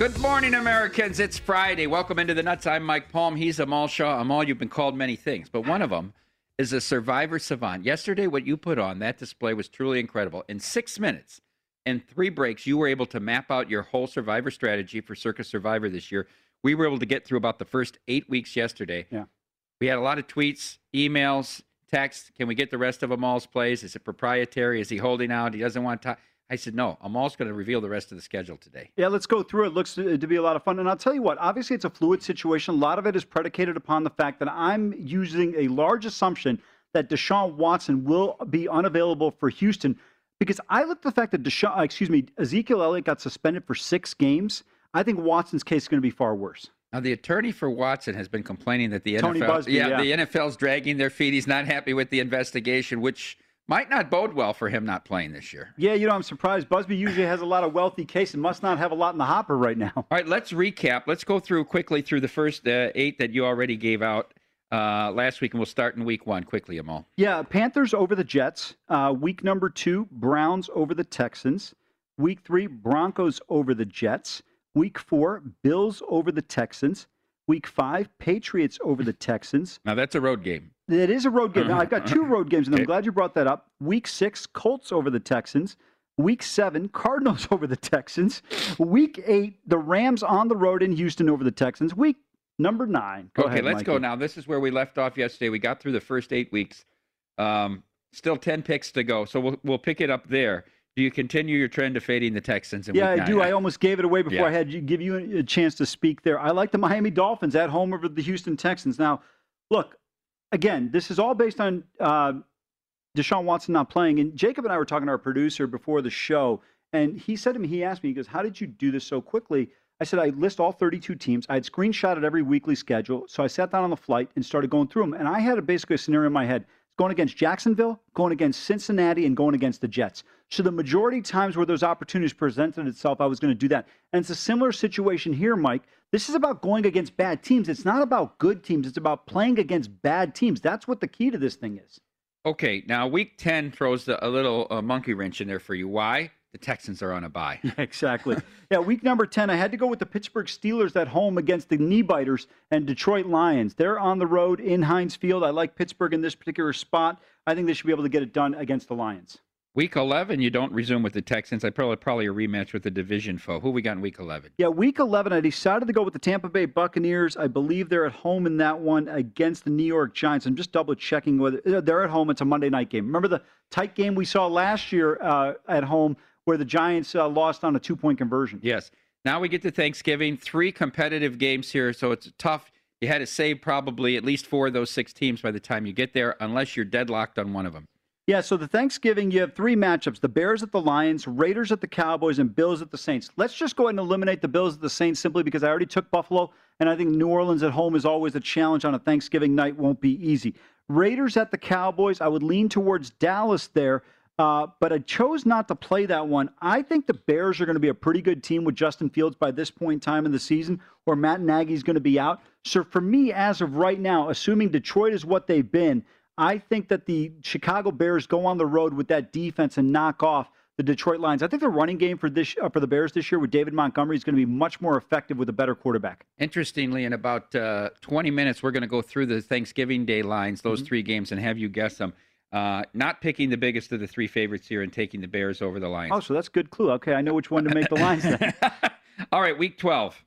Good morning, Americans. It's Friday. Welcome into the Nuts. I'm Mike Palm. He's Amal Shaw. Amal, you've been called many things, but one of them is a survivor savant. Yesterday, what you put on that display was truly incredible. In six minutes and three breaks, you were able to map out your whole survivor strategy for Circa Survivor this year. We were able to get through about the first eight weeks yesterday. Yeah. We had a lot of tweets, emails, texts. Can we get the rest of Amal's plays? Is it proprietary? Is he holding out? He doesn't want to. I said, no, I'm also going to reveal the rest of the schedule today. Yeah, let's go through it. Looks to, to be a lot of fun. And I'll tell you what, obviously it's a fluid situation. A lot of it is predicated upon the fact that I'm using a large assumption that Deshaun Watson will be unavailable for Houston because I look at the fact that Deshaun, uh, excuse me, Ezekiel Elliott got suspended for six games. I think Watson's case is going to be far worse. Now, the attorney for Watson has been complaining that the Tony NFL, Buzbee, yeah. the NFL's dragging their feet. He's not happy with the investigation, which might not bode well for him not playing this year. Yeah, you know, I'm surprised. Buzbee usually has a lot of wealthy case and must not have a lot in the hopper right now. All right, let's recap. Let's go through quickly through the first uh, eight that you already gave out uh, last week, and we'll start in week one quickly, Amal. Yeah, Panthers over the Jets. Uh, week number two, Browns over the Texans. Week three, Broncos over the Jets. Week four, Bills over the Texans. Week five, Patriots over the Texans. Now, that's a road game. It is a road game. Now, I've got two road games, and I'm glad you brought that up. Week six, Colts over the Texans. Week seven, Cardinals over the Texans. Week eight, the Rams on the road in Houston over the Texans. Week number nine. Go okay, ahead, let's go now. This is where we left off yesterday. We got through the first eight weeks. Um, still 10 picks to go, so we'll, we'll pick it up there. Do you continue your trend of fading the Texans? In Yeah, I do. I almost gave it away before Yeah. I had you give you a chance to speak there. I like the Miami Dolphins at home over the Houston Texans. Now, look, again, this is all based on uh, Deshaun Watson not playing. And Jacob and I were talking to our producer before the show, and he said to me, he asked me, he goes, "How did you do this so quickly?" I said, "I list all 32 teams. I had screenshotted every weekly schedule, so I sat down on the flight and started going through them. And I had a, basically a scenario in my head." Going against Jacksonville, going against Cincinnati, and going against the Jets. So the majority times where those opportunities presented itself, I was going to do that. And it's a similar situation here, Mike. This is about going against bad teams. It's not about good teams. It's about playing against bad teams. That's what the key to this thing is. Okay, now week 10 throws the, a little uh, monkey wrench in there for you. Why? The Texans are on a bye. exactly. yeah, week number 10, I had to go with the Pittsburgh Steelers at home against the knee biters and Detroit Lions. They're on the road in Heinz Field. I like Pittsburgh in this particular spot. I think they should be able to get it done against the Lions. Week 11, you don't resume with the Texans. I probably probably a rematch with the division foe. Who we got in week 11? Yeah, week 11, I decided to go with the Tampa Bay Buccaneers. I believe they're at home in that one against the New York Giants. I'm just double checking whether uh, they're at home. It's a Monday night game. Remember the tight game we saw last year uh, at home where the Giants uh, lost on a two point conversion? Yes. Now we get to Thanksgiving. Three competitive games here, so it's tough. You had to save probably at least four of those six teams by the time you get there, unless you're deadlocked on one of them. Yeah, so the Thanksgiving, you have three matchups the Bears at the Lions, Raiders at the Cowboys, and Bills at the Saints. Let's just go ahead and eliminate the Bills at the Saints simply because I already took Buffalo, and I think New Orleans at home is always a challenge on a Thanksgiving night, won't be easy. Raiders at the Cowboys, I would lean towards Dallas there, uh, but I chose not to play that one. I think the Bears are going to be a pretty good team with Justin Fields by this point in time in the season, or Matt Nagy's going to be out. So for me, as of right now, assuming Detroit is what they've been, I think that the Chicago Bears go on the road with that defense and knock off the Detroit Lions. I think the running game for this uh, for the Bears this year with David Montgomery is going to be much more effective with a better quarterback. Interestingly, in about uh, 20 minutes, we're going to go through the Thanksgiving Day lines, those three games, and have you guess them. Uh, not picking the biggest of the three favorites here and taking the Bears over the Lions. Oh, so that's a good clue. Okay, I know which one to make the lines then. All right, week 12.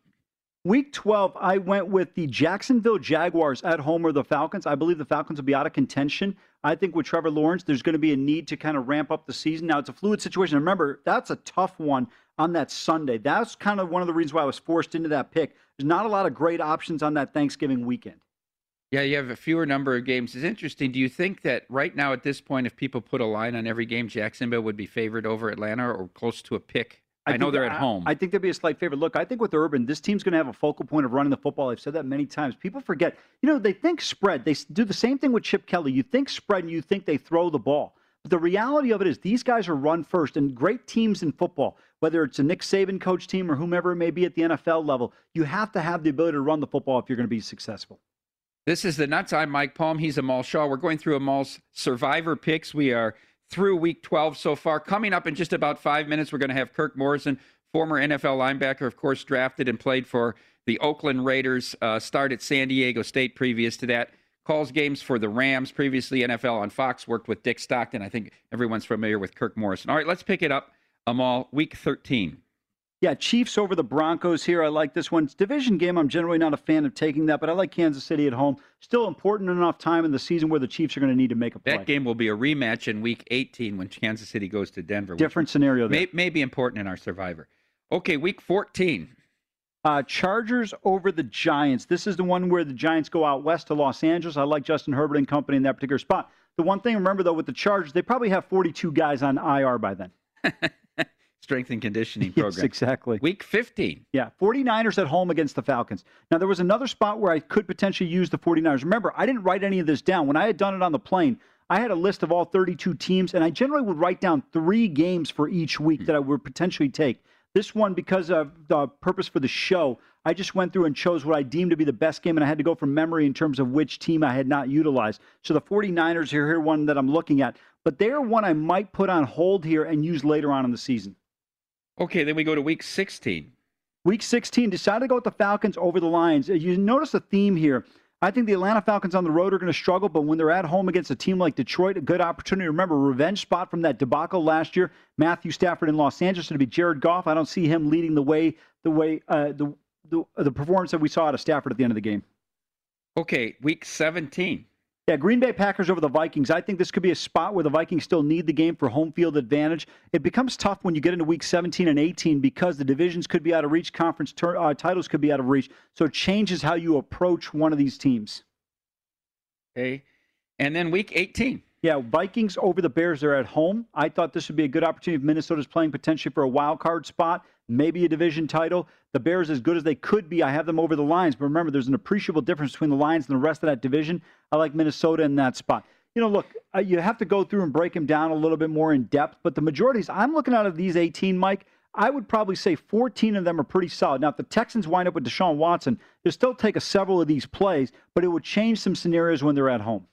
Week 12, I went with the Jacksonville Jaguars at home or the Falcons. I believe the Falcons will be out of contention. I think with Trevor Lawrence, there's going to be a need to kind of ramp up the season. Now, it's a fluid situation. Remember, that's a tough one on that Sunday. That's kind of one of the reasons why I was forced into that pick. There's not a lot of great options on that Thanksgiving weekend. Yeah, you have a fewer number of games. It's interesting. Do you think that right now at this point, if people put a line on every game, Jacksonville would be favored over Atlanta or close to a pick? I, know they're at home. I think there'd be a slight favorite. Look, I think with Urban, this team's going to have a focal point of running the football. I've said that many times. People forget. You know, they think spread. They do the same thing with Chip Kelly. You think spread, and you think they throw the ball. But the reality of it is, these guys are run first. And great teams in football, whether it's a Nick Saban coach team or whomever it may be at the NFL level, you have to have the ability to run the football if you're going to be successful. This is the Nuts. I'm Mike Palm. He's Amal Shaw. We're going through Amal's survivor picks. We are through week 12 so far. Coming up in just about five minutes, we're going to have Kirk Morrison, former NFL linebacker, of course, drafted and played for the Oakland Raiders, uh, started San Diego State previous to that. Calls games for the Rams, previously NFL on Fox, worked with Dick Stockton. I think everyone's familiar with Kirk Morrison. All right, let's pick it up. Amal, week 13. Yeah, Chiefs over the Broncos here. I like this one. It's division game. I'm generally not a fan of taking that, but I like Kansas City at home. Still important enough time in the season where the Chiefs are going to need to make a play. That game will be a rematch in week 18 when Kansas City goes to Denver. Different scenario there. May, may be important in our survivor. Okay, week 14. Uh, Chargers over the Giants. This is the one where the Giants go out west to Los Angeles. I like Justin Herbert and company in that particular spot. The one thing, remember though, with the Chargers, they probably have 42 guys on IR by then. Strength and conditioning program. Yes, exactly. Week 15. Yeah, 49ers at home against the Falcons. Now, there was another spot where I could potentially use the 49ers. Remember, I didn't write any of this down. When I had done it on the plane, I had a list of all 32 teams, and I generally would write down three games for each week hmm. that I would potentially take. This one, because of the purpose for the show, I just went through and chose what I deemed to be the best game, and I had to go from memory in terms of which team I had not utilized. So the 49ers are here, one that I'm looking at, but they're one I might put on hold here and use later on in the season. Okay, then we go to week 16. Week 16, decided to go with the Falcons over the Lions. You notice a theme here. I think the Atlanta Falcons on the road are going to struggle, but when they're at home against a team like Detroit, a good opportunity. Remember, revenge spot from that debacle last year. Matthew Stafford in Los Angeles to be Jared Goff. I don't see him leading the way, the way, uh, the, the the performance that we saw out of Stafford at the end of the game. Okay, week 17. Yeah, Green Bay Packers over the Vikings. I think this could be a spot where the Vikings still need the game for home field advantage. It becomes tough when you get into week 17 and 18 because the divisions could be out of reach, conference ter- uh, titles could be out of reach. So it changes how you approach one of these teams. Okay. And then week 18. Yeah, Vikings over the Bears. They're at home. I thought this would be a good opportunity if Minnesota's playing potentially for a wild card spot, maybe a division title. The Bears, as good as they could be, I have them over the Lions. But remember, there's an appreciable difference between the Lions and the rest of that division. I like Minnesota in that spot. You know, look, uh, you have to go through and break them down a little bit more in depth. But the majorities, I'm looking out of these 18, Mike. I would probably say 14 of them are pretty solid. Now, if the Texans wind up with Deshaun Watson, they'll still take a several of these plays, but it would change some scenarios when they're at home.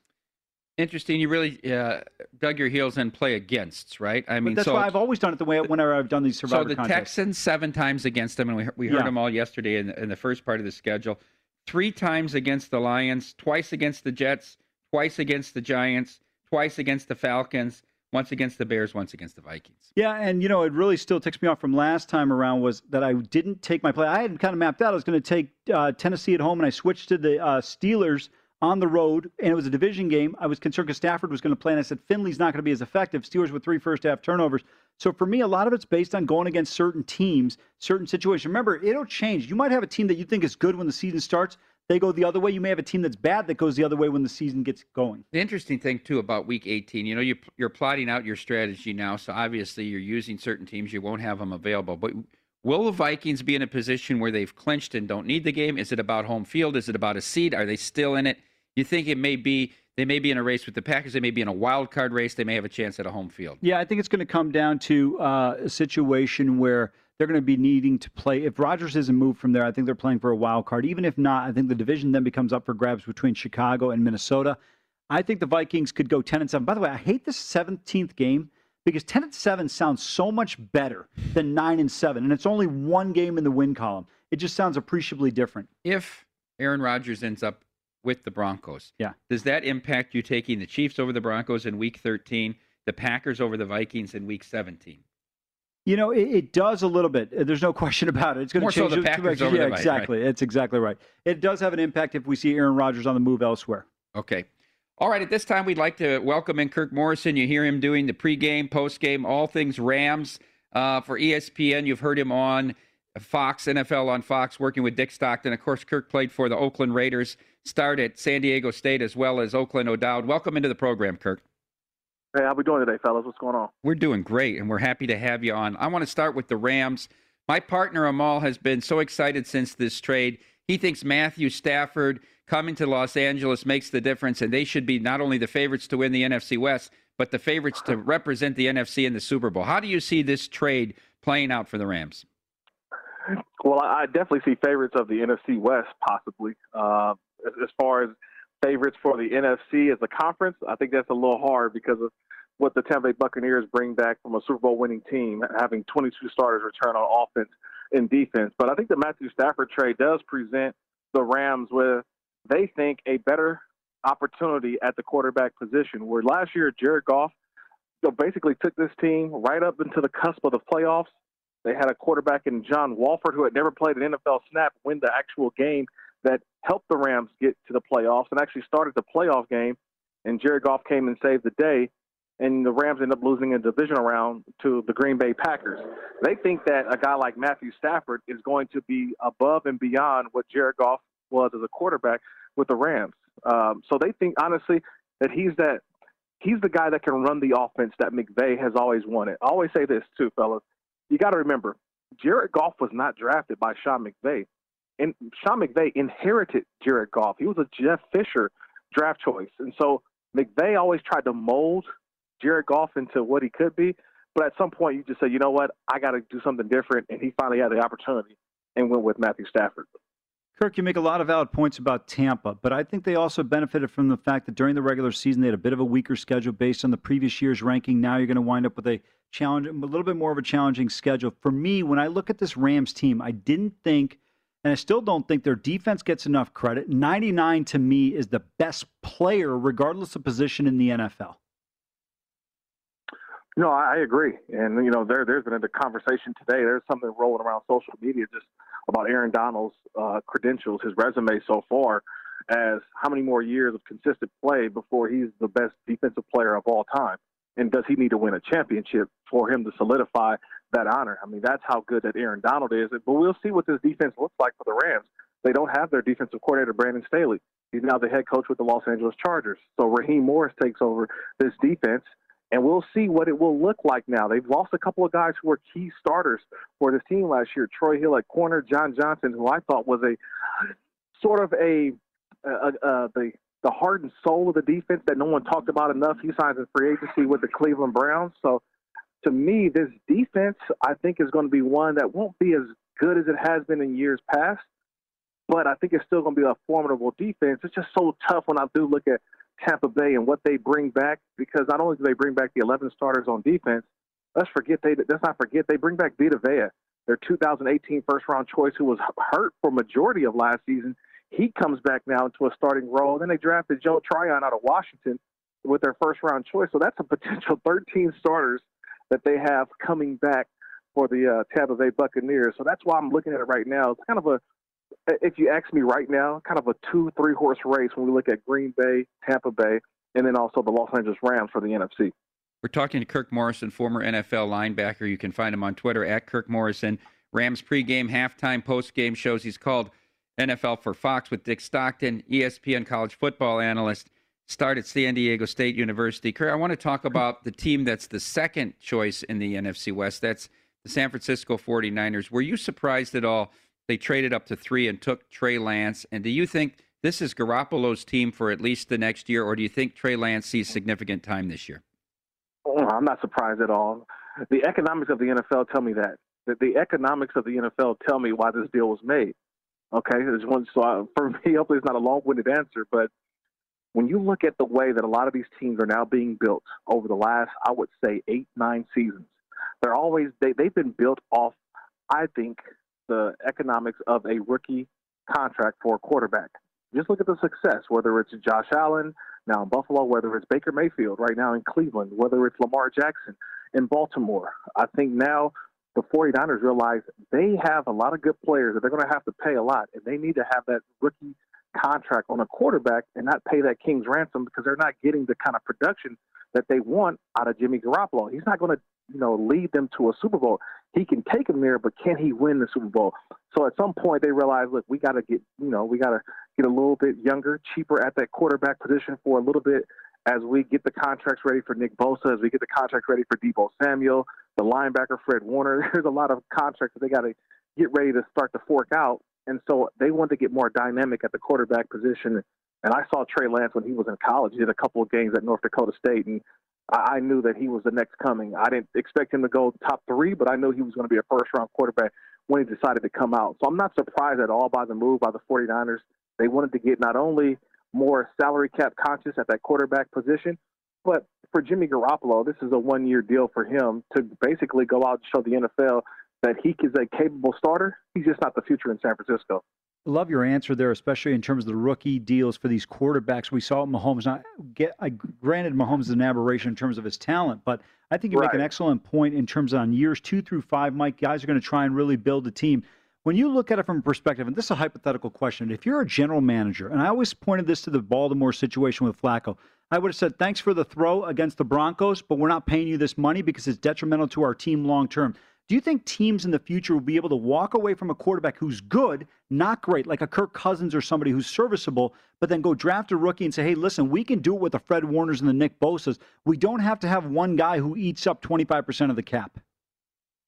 Interesting. You really uh, dug your heels and play against, right? I mean, but that's so, why I've always done it the way whenever I've done these survivor So the contests. Texans seven times against them, and we we heard Yeah. them all yesterday in, in the first part of the schedule. Three times against the Lions, twice against the Jets, twice against the Giants, twice against the Falcons, once against the Bears, once against the Vikings. Yeah, and you know, it really still ticks me off from last time around was that I didn't take my play. I had kind of mapped out I was going to take uh, Tennessee at home, and I switched to the uh, Steelers on the road, and it was a division game. I was concerned because Stafford was going to play, and I said Finley's not going to be as effective. Steelers with three first half turnovers. So for me, a lot of it's based on going against certain teams, certain situations. Remember, it'll change. You might have a team that you think is good when the season starts. They go the other way. You may have a team that's bad that goes the other way when the season gets going. The interesting thing too about Week 18, you know, you you're plotting out your strategy now, so obviously you're using certain teams. You won't have them available, but. Will the Vikings be in a position where they've clinched and don't need the game? Is it about home field? Is it about a seed? Are they still in it? You think it may be they may be in a race with the Packers. They may be in a wild card race. They may have a chance at a home field. Yeah, I think it's going to come down to uh, a situation where they're going to be needing to play. If Rodgers isn't moved from there, I think they're playing for a wild card. Even if not, I think the division then becomes up for grabs between Chicago and Minnesota. I think the Vikings could go 10 and 7. By the way, I hate this 17th game because 10 and 7 sounds so much better than 9 and 7 and it's only one game in the win column. It just sounds appreciably different. If Aaron Rodgers ends up with the Broncos, Yeah. does that impact you taking the Chiefs over the Broncos in Week 13, the Packers over the Vikings in Week 17? You know, it, it does a little bit. There's no question about it. It's going More to so change the it- Packers yeah, over the Vikings, right? exactly. It's exactly right. It does have an impact if we see Aaron Rodgers on the move elsewhere. Okay. All right. At this time, we'd like to welcome in Kirk Morrison. You hear him doing the pregame, postgame, all things Rams uh, for ESPN. You've heard him on Fox, NFL on Fox, working with Dick Stockton. Of course, Kirk played for the Oakland Raiders, started at San Diego State as well as Oakland O'Dowd. Welcome into the program, Kirk. Hey, how we doing today, fellas? What's going on? We're doing great, and we're happy to have you on. I want to start with the Rams. My partner Amal has been so excited since this trade. He thinks Matthew Stafford coming to Los Angeles makes the difference, and they should be not only the favorites to win the NFC West, but the favorites to represent the NFC in the Super Bowl. How do you see this trade playing out for the Rams? Well, I I definitely see favorites of the NFC West, possibly. Uh, as, far as favorites for the NFC as a conference. I think that's a little hard because of what the Tampa Bay Buccaneers bring back from a Super Bowl winning team, having 22 starters return on offense and defense. But I think the Matthew Stafford trade does present the Rams with, they think, a better opportunity at the quarterback position. Where last year, Jared Goff basically took this team right up into the cusp of the playoffs. They had a quarterback in John Wolford who had never played an NFL snap win the actual game that helped the Rams get to the playoffs and actually started the playoff game. And Jared Goff came and saved the day. And the Rams ended up losing a division round to the Green Bay Packers. They think that a guy like Matthew Stafford is going to be above and beyond what Jared Goff was as a quarterback with the Rams. Um, so they think honestly that he's that he's the guy that can run the offense that McVay has always wanted. I always say this too, fellas. You got to remember, Jared Goff was not drafted by Sean McVay. And Sean McVay inherited Jared Goff. He was a Jeff Fisher draft choice. And so McVay always tried to mold Jared Goff into what he could be. But at some point, you just say, you know what? I got to do something different. And he finally had the opportunity and went with Matthew Stafford. Kirk, you make a lot of valid points about Tampa, but I think they also benefited from the fact that during the regular season they had a bit of a weaker schedule based on the previous year's ranking. Now you're going to wind up with a challenge, a little bit more of a challenging schedule. For me, when I look at this Rams team, I didn't think, and I still don't think their defense gets enough credit. 99 to me is the best player, regardless of position in the NFL. No, I agree, and you know there there's been a conversation today. There's something rolling around social media just about Aaron Donald's uh, credentials, his resume so far, as how many more years of consistent play before he's the best defensive player of all time? And does he need to win a championship for him to solidify that honor? I mean, that's how good that Aaron Donald is. But we'll see what this defense looks like for the Rams. They don't have their defensive coordinator, Brandon Staley. He's now the head coach with the Los Angeles Chargers. So Raheem Morris takes over this defense and we'll see what it will look like now. They've lost a couple of guys who were key starters for this team last year. Troy Hill at corner, John Johnson, who I thought was a sort of a, a, a the the heart and soul of the defense that no one talked about enough. He signs in free agency with the Cleveland Browns. So to me, this defense I think is going to be one that won't be as good as it has been in years past. But I think it's still going to be a formidable defense. It's just so tough when I do look at Tampa Bay and what they bring back because not only do they bring back the 11 starters on defense, let's forget they let's not forget they bring back Vita Vea, their 2018 first round choice who was hurt for majority of last season. He comes back now into a starting role. Then they drafted Joe Tryon out of Washington with their first round choice. So that's a potential 13 starters that they have coming back for the uh, Tampa Bay Buccaneers. So that's why I'm looking at it right now. It's kind of a if you ask me right now, kind of a two, three horse race when we look at Green Bay, Tampa Bay, and then also the Los Angeles Rams for the NFC. We're talking to Kirk Morrison, former NFL linebacker. You can find him on Twitter at Kirk Morrison. Rams pregame, halftime, postgame shows. He's called NFL for Fox with Dick Stockton, ESPN college football analyst. Start at San Diego State University. Kirk, I want to talk about the team that's the second choice in the NFC West. That's the San Francisco 49ers. Were you surprised at all they traded up to three and took Trey Lance. And do you think this is Garoppolo's team for at least the next year, or do you think Trey Lance sees significant time this year? Oh, I'm not surprised at all. The economics of the NFL tell me that. The, the economics of the NFL tell me why this deal was made. Okay, there's one. So I, for me, hopefully, it's not a long-winded answer, but when you look at the way that a lot of these teams are now being built over the last, I would say, eight, nine seasons, they're always they, they've been built off, I think, the economics of a rookie contract for a quarterback. Just look at the success, whether it's Josh Allen now in Buffalo, whether it's Baker Mayfield right now in Cleveland, whether it's Lamar Jackson in Baltimore. I think now the 49ers realize they have a lot of good players that they're going to have to pay a lot, and they need to have that rookie contract on a quarterback and not pay that king's ransom because they're not getting the kind of production that they want out of Jimmy Garoppolo. He's not going to, you know, lead them to a Super Bowl. He can take them there, but can he win the Super Bowl? So at some point they realize, look, we got to get, you know, we got to get a little bit younger, cheaper at that quarterback position for a little bit as we get the contracts ready for Nick Bosa, as we get the contract ready for Deebo Samuel, the linebacker Fred Warner. There's a lot of contracts that they got to get ready to start to fork out. And so they want to get more dynamic at the quarterback position. And I saw Trey Lance when he was in college. He did a couple of games at North Dakota State, and I knew that he was the next coming. I didn't expect him to go top three, but I knew he was going to be a first round quarterback when he decided to come out. So I'm not surprised at all by the move by the 49ers. They wanted to get not only more salary cap conscious at that quarterback position. But for Jimmy Garoppolo, this is a one year deal for him to basically go out and show the NFL that he is a capable starter. He's just not the future in San Francisco. Love your answer there, especially in terms of the rookie deals for these quarterbacks. We saw Mahomes. Not get, I granted Mahomes is an aberration in terms of his talent, but I think you right. make an excellent point in terms of on years two through five. Mike, guys are going to try and really build a team. When you look at it from a perspective, and this is a hypothetical question, if you're a general manager, and I always pointed this to the Baltimore situation with Flacco, I would have said, thanks for the throw against the Broncos, but we're not paying you this money because it's detrimental to our team long term. Do you think teams in the future will be able to walk away from a quarterback who's good, not great, like a Kirk Cousins or somebody who's serviceable, but then go draft a rookie and say, hey, listen, we can do it with the Fred Warners and the Nick Bosa's. We don't have to have one guy who eats up 25% of the cap.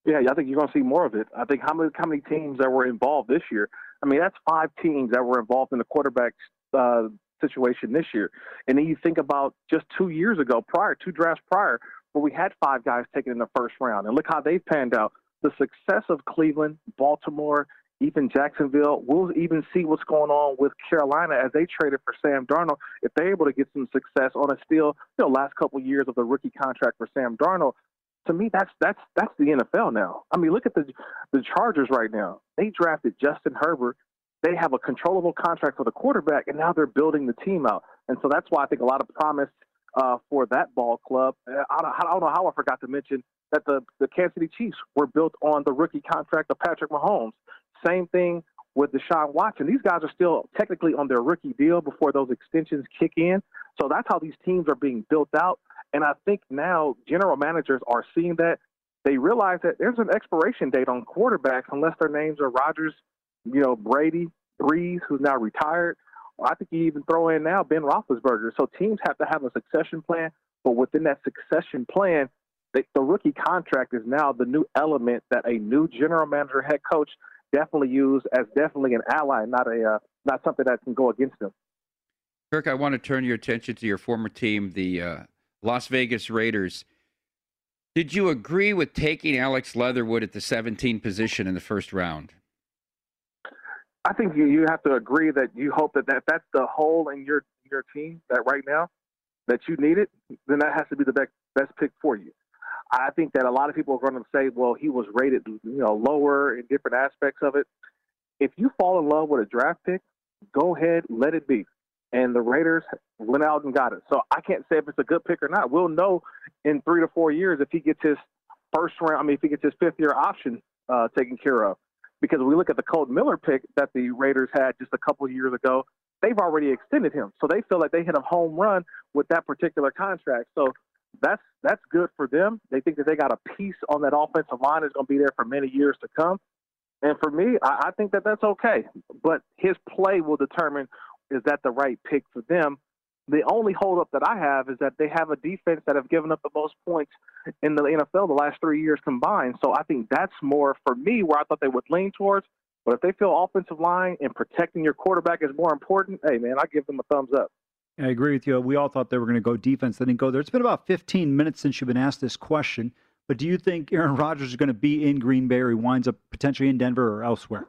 Yeah, I think you're going to see more of it. I think how many how many teams that were involved this year? I mean, that's five teams that were involved in the quarterback uh, situation this year. And then you think about just two years ago, prior, two drafts prior, where we had five guys taken in the first round. And look how they've panned out. The success of Cleveland, Baltimore, even Jacksonville. We'll even see what's going on with Carolina as they traded for Sam Darnold. If they're able to get some success on a still, you know, last couple years of the rookie contract for Sam Darnold, to me, that's that's that's the NFL now. I mean, look at the the Chargers right now. They drafted Justin Herbert. They have a controllable contract for the quarterback, and now they're building the team out. And so that's why I think a lot of promise uh, for that ball club. Uh, I don't, I don't, know how I forgot to mention that the, the Kansas City Chiefs were built on the rookie contract of Patrick Mahomes. Same thing with Deshaun Watson. These guys are still technically on their rookie deal before those extensions kick in. So that's how these teams are being built out. And I think now general managers are seeing that. They realize that there's an expiration date on quarterbacks unless their names are Rodgers, you know, Brady, Brees, who's now retired. I think you even throw in now Ben Roethlisberger. So teams have to have a succession plan, but within that succession plan, the, the rookie contract is now the new element that a new general manager, head coach, definitely use as definitely an ally, not a uh, not something that can go against them. Kirk, I want to turn your attention to your former team, the uh, Las Vegas Raiders. Did you agree with taking Alex Leatherwood at the 17 position in the first round? I think you, you have to agree that you hope that, that that's the hole in your your team that right now that you need it, then that has to be the best best pick for you. I think that a lot of people are going to say, well, he was rated, you know, lower in different aspects of it. If you fall in love with a draft pick, go ahead, let it be. And the Raiders went out and got it. So I can't say if it's a good pick or not. We'll know in three to four years if he gets his first round. I mean, if he gets his fifth year option uh, taken care of because we look at the Kolton Miller pick that the Raiders had just a couple years ago, they've already extended him. So they feel like they hit a home run with that particular contract. So that's that's good for them. They think that they got a piece on that offensive line that's going to be there for many years to come. And for me, I, I think that that's okay. But his play will determine is that the right pick for them the only holdup that I have is that they have a defense that have given up the most points in the NFL the last three years combined. So I think that's more for me where I thought they would lean towards. But if they feel offensive line and protecting your quarterback is more important, hey man, I give them a thumbs up. I agree with you. We all thought they were going to go defense. They didn't go there. It's been about 15 minutes since you've been asked this question. But do you think Aaron Rodgers is going to be in Green Bay or he winds up potentially in Denver or elsewhere?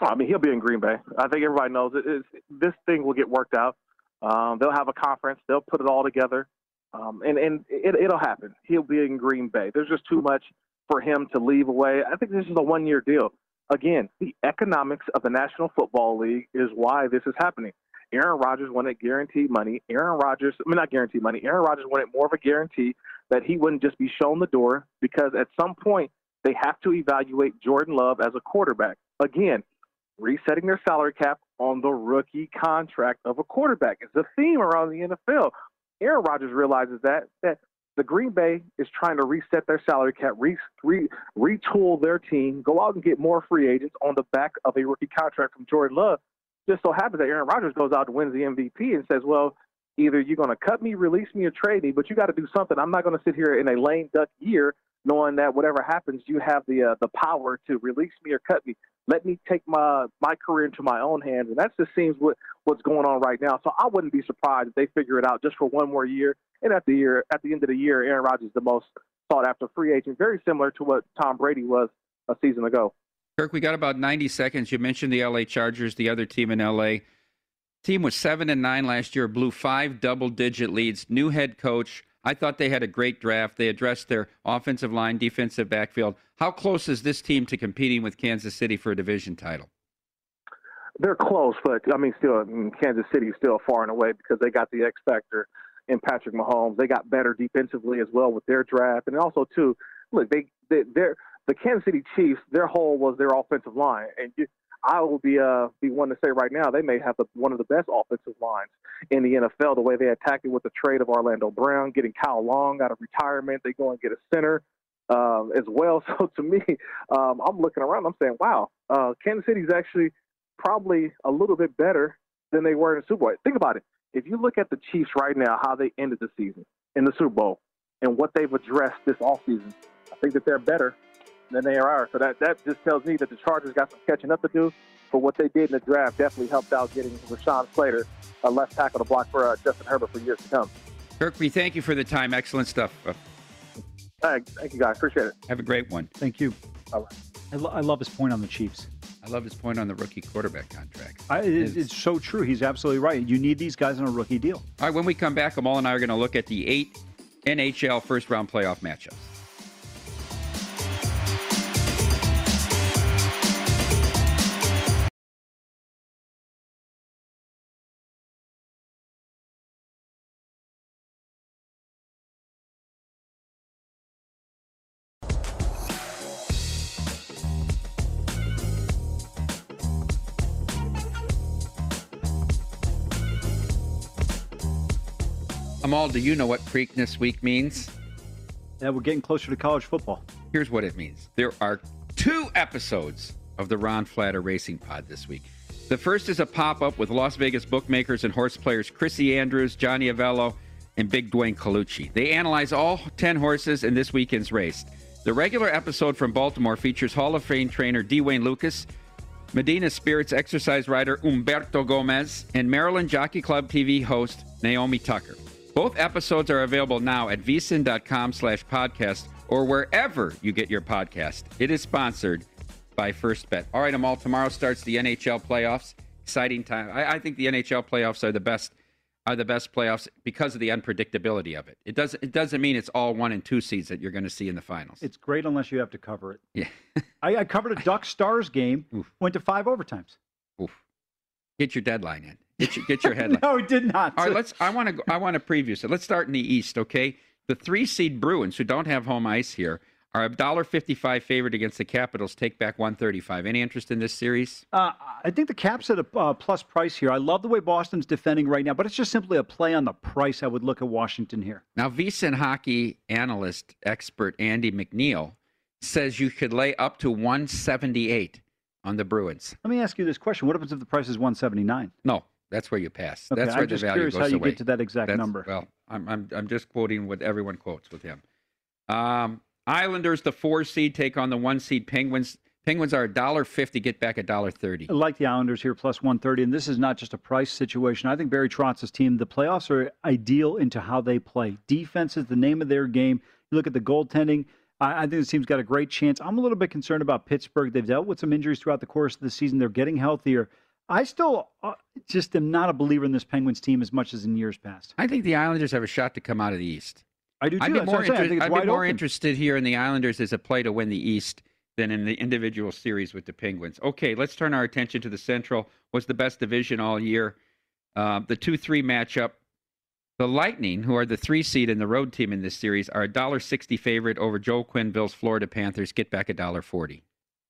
I mean, he'll be in Green Bay. I think everybody knows it. It's, this thing will get worked out. Um, they'll have a conference. They'll put it all together, um, and and it, it'll happen. He'll be in Green Bay. There's just too much for him to leave away. I think this is a one year deal. Again, the economics of the National Football League is why this is happening. Aaron Rodgers wanted guaranteed money. Aaron Rodgers, I mean, not guaranteed money. Aaron Rodgers wanted more of a guarantee that he wouldn't just be shown the door because at some point they have to evaluate Jordan Love as a quarterback. Again, resetting their salary cap on the rookie contract of a quarterback. It's a theme around the NFL. Aaron Rodgers realizes that that the Green Bay is trying to reset their salary cap, re, re, retool their team, go out and get more free agents on the back of a rookie contract from Jordan Love. Just so happens that Aaron Rodgers goes out and wins the MVP and says, "Well, either you're going to cut me, release me, or trade me, but you got to do something. I'm not going to sit here in a lame duck year knowing that whatever happens, you have the uh, the power to release me or cut me. Let me take my my career into my own hands, and that just seems what what's going on right now. So I wouldn't be surprised if they figure it out just for one more year. And at the year at the end of the year, Aaron Rodgers is the most sought after free agent, very similar to what Tom Brady was a season ago. Kirk, we got about 90 seconds. You mentioned the LA Chargers, the other team in LA. Team was seven and nine last year, blew five double digit leads. New head coach. I thought they had a great draft. They addressed their offensive line, defensive backfield. How close is this team to competing with Kansas City for a division title? They're close, but I mean, still, Kansas City is still far and away because they got the X factor in Patrick Mahomes. They got better defensively as well with their draft, and also too, look, they, they they're the Kansas City Chiefs. Their hole was their offensive line, and you, I will be uh be one to say right now they may have the, one of the best offensive lines in the NFL. The way they attacked it with the trade of Orlando Brown, getting Kyle Long out of retirement, they go and get a center um, as well. So to me, um, I'm looking around, I'm saying, wow, uh, Kansas City's actually probably a little bit better than they were in the Super Bowl. Think about it. If you look at the Chiefs right now, how they ended the season in the Super Bowl, and what they've addressed this offseason, I think that they're better than they are. So that, that just tells me that the Chargers got some catching up to do. But what they did in the draft definitely helped out getting Rashawn Slater, a left tackle to block for uh, Justin Herbert for years to come. Kirkby, thank you for the time. Excellent stuff. Uh, thank, thank you, guys. Appreciate it. Have a great one. Thank you. All right. I, lo- I love his point on the Chiefs. I love his point on the rookie quarterback contract. I, it, it's so true. He's absolutely right. You need these guys on a rookie deal. All right, when we come back, Amal and I are going to look at the eight NHL first round playoff matchups. Do you know what Preakness Week means? Yeah, we're getting closer to college football. Here's what it means there are two episodes of the Ron Flatter Racing Pod this week. The first is a pop up with Las Vegas bookmakers and horse players Chrissy Andrews, Johnny Avello, and Big Dwayne Colucci. They analyze all 10 horses in this weekend's race. The regular episode from Baltimore features Hall of Fame trainer D. Wayne Lukas, Medina Spirit's exercise rider Humberto Gomez, and Maryland Jockey Club TV host Naomi Tucker. Both episodes are available now at vsin.com slash podcast or wherever you get your podcast. It is sponsored by First Bet. All right, Amal, tomorrow starts the NHL playoffs. Exciting time. I, I, think the NHL playoffs are the best are the best playoffs because of the unpredictability of it. It doesn't it doesn't mean it's all one and two seeds that you're going to see in the finals. It's great unless you have to cover it. Yeah. I, I, covered a Duck Stars game, Oof. went to five overtimes. Oof. Get your deadline in. Get your, get your headline. no, it did not. All right, let's. I want to. I want to preview. So let's start in the East. Okay, the three seed Bruins, who don't have home ice here, are a dollar fifty-five favorite against the Capitals. Take back one thirty-five. Any interest in this series? Uh, I think the Caps at a uh, plus price here. I love the way Boston's defending right now, but it's just simply a play on the price. I would look at Washington here. Now, VSiN hockey analyst expert Andy McNeil says you could lay up to one seventy-eight on the Bruins. Let me ask you this question: What happens if the price is one seventy-nine? No, that's where you pass. Okay, That's where I'm the just curious how you away. get to that exact That's- number. Well, I'm, I'm I'm just quoting what everyone quotes with him. Um, Islanders, the four seed, take on the one seed Penguins. Penguins are a dollar fifty. Get back a dollar thirty. I like the Islanders here plus 130, and this is not just a price situation. I think Barry Trotz's team, the playoffs are ideal into how they play. Defense is the name of their game. You look at the goaltending. I, I think this team's got a great chance. I'm a little bit concerned about Pittsburgh. They've dealt with some injuries throughout the course of the season. They're getting healthier. I still uh, just am not a believer in this Penguins team as much as in years past. I think the Islanders have a shot to come out of the East. I do too. I'd be That's more, inter- I'd be more open. interested here in the Islanders as a play to win the East than in the individual series with the Penguins. Okay, let's turn our attention to the Central. Was the best division all year. Uh, the two-three matchup. The Lightning, who are the three seed and the road team in this series, are a dollar sixty favorite over Joel Quenneville's Florida Panthers. Get back a dollar forty.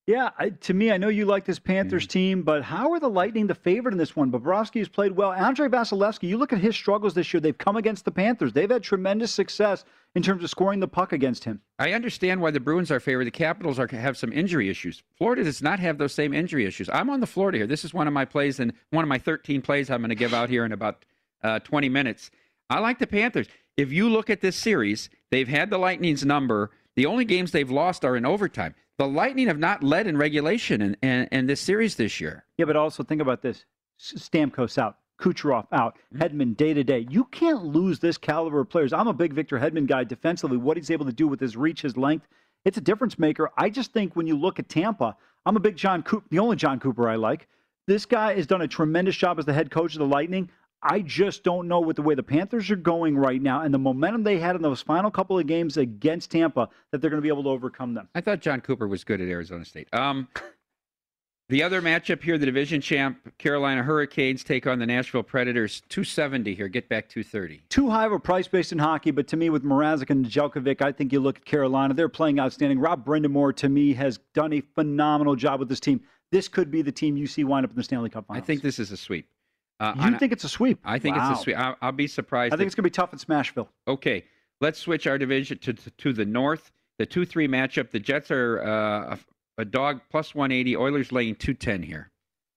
Yeah, I, to me, I know you like this Panthers team, but how are the Lightning the favorite in this one? Bobrovsky has played well. Andrei Vasilevskiy, you look at his struggles this year. They've come against the Panthers. They've had tremendous success in terms of scoring the puck against him. I understand why the Bruins are favored. The Capitals are have some injury issues. Florida does not have those same injury issues. I'm on the Florida here. This is one of my plays and one of my 13 plays I'm going to give out here in about uh, 20 minutes. I like the Panthers. If you look at this series, they've had the Lightning's number. The only games they've lost are in overtime. The Lightning have not led in regulation in, in, in this series this year. Yeah, but also think about this Stamkos out, Kucherov out, mm-hmm. Hedman day to day. You can't lose this caliber of players. I'm a big Victor Hedman guy defensively. What he's able to do with his reach, his length, it's a difference maker. I just think when you look at Tampa, I'm a big Jon Cooper, the only Jon Cooper I like. This guy has done a tremendous job as the head coach of the Lightning. I just don't know with the way the Panthers are going right now and the momentum they had in those final couple of games against Tampa that they're going to be able to overcome them. I thought John Cooper was good at Arizona State. Um, the other matchup here, the division champ Carolina Hurricanes take on the Nashville Predators. 270 here, get back 230. Too high of a price based in hockey, but to me, with Mrazek and Nedeljkovic, I think you look at Carolina. They're playing outstanding. Rob Brind'Amour, to me, has done a phenomenal job with this team. This could be the team you see wind up in the Stanley Cup Finals. I think this is a sweep. Uh, you think it's a sweep? I think Wow. it's a sweep. I'll, I'll be surprised. I think if- it's going to be tough in Smashville. Okay, let's switch our division to to, to the north. The two three matchup. The Jets are uh, a, a dog plus one eighty. Oilers laying two ten here.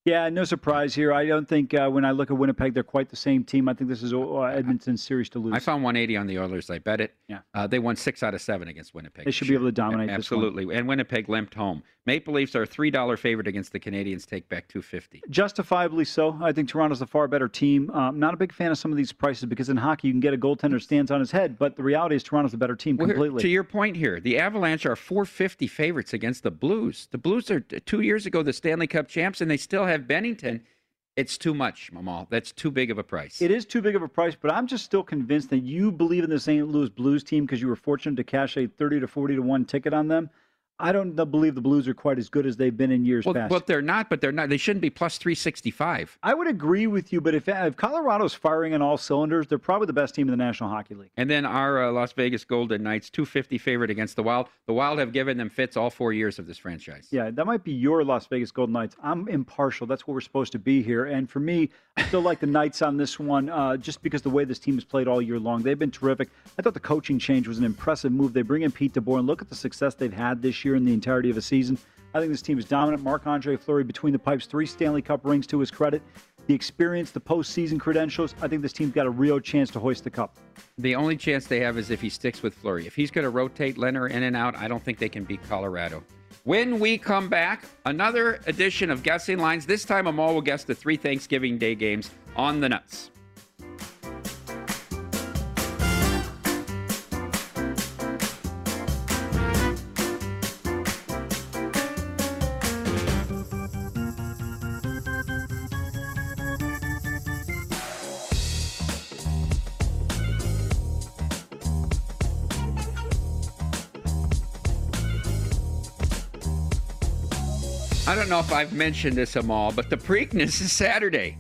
Yeah, no surprise here. I don't think uh, when I look at Winnipeg, they're quite the same team. I think this is uh, Edmonton's series to lose. I found one eighty on the Oilers. I bet it. Yeah. Uh, they won six out of seven against Winnipeg. They should be able to dominate. Absolutely. And Winnipeg limped home. Maple Leafs are a three dollar favorite against the Canadiens. Take back two fifty. Justifiably so. I think Toronto's a far better team. Um, I'm not a big fan of some of these prices because in hockey you can get a goaltender stands on his head, but the reality is Toronto's a better team Well, completely. to your point here, the Avalanche are 450 favorites against the Blues. The Blues are two years ago the Stanley Cup champs, and they still have Binnington. It's too much, Mamal. That's too big of a price. It is too big of a price, but I'm just still convinced that you believe in the St. Louis Blues team because you were fortunate to cash a 30 to 40 to 1 ticket on them. I don't believe the Blues are quite as good as they've been in years well, past. well, they're not, but they're not. They shouldn't be plus 365. I would agree with you, but if, if Colorado's firing on all cylinders, they're probably the best team in the National Hockey League. And then our uh, Las Vegas Golden Knights, 250 favorite against the Wild. The Wild have given them fits all four years of this franchise. Yeah, that might be your Las Vegas Golden Knights. I'm impartial. That's what we're supposed to be here. And for me, I still like the Knights on this one uh, just because the way this team has played all year long. They've been terrific. I thought the coaching change was an impressive move. They bring in Pete DeBoer and look at the success they've had this year in the entirety of a season. I think this team is dominant. Marc Andre Fleury between the pipes, three Stanley Cup rings to his credit. The experience, the postseason credentials, I think this team's got a real chance to hoist the cup. The only chance they have is if he sticks with Fleury. If he's going to rotate Leonard in and out, I don't think they can beat Colorado. When we come back, another edition of Guessing Lines. This time, Amal will guess the three Thanksgiving Day games on the nuts. Don't know if I've mentioned this, Amal, but the Preakness is Saturday.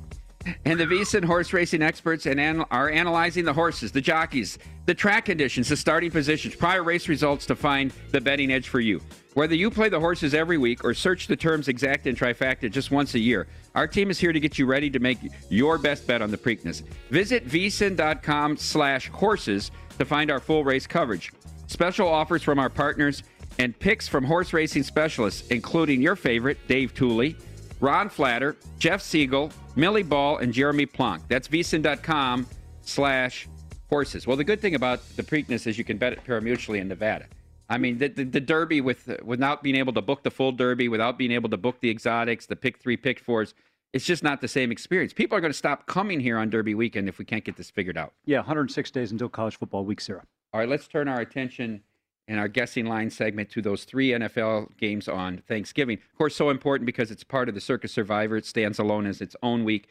And the VSiN horse racing experts and an- are analyzing the horses, the jockeys, the track conditions, the starting positions, prior race results to find the betting edge for you. Whether you play the horses every week or search the terms exacta and trifecta just once a year, our team is here to get you ready to make your best bet on the Preakness. Visit vsin.com slash horses to find our full race coverage. Special offers from our partners and picks from horse racing specialists, including your favorite, Dave Tuley, Ron Flatter, Jeff Siegel, Millie Ball, and Jeremy Plonk. That's vsin.com slash horses. Well, the good thing about the Preakness is you can bet it parimutually in Nevada. I mean, the, the, the Derby with without being able to book the full Derby, without being able to book the exotics, the pick three, pick fours, it's just not the same experience. People are going to stop coming here on Derby weekend if we can't get this figured out. Yeah, 106 days until college football week zero. All right, let's turn our attention in our guessing line segment to those three NFL games on Thanksgiving. Of course, so important because it's part of the Circa Survivor. It stands alone as its own week.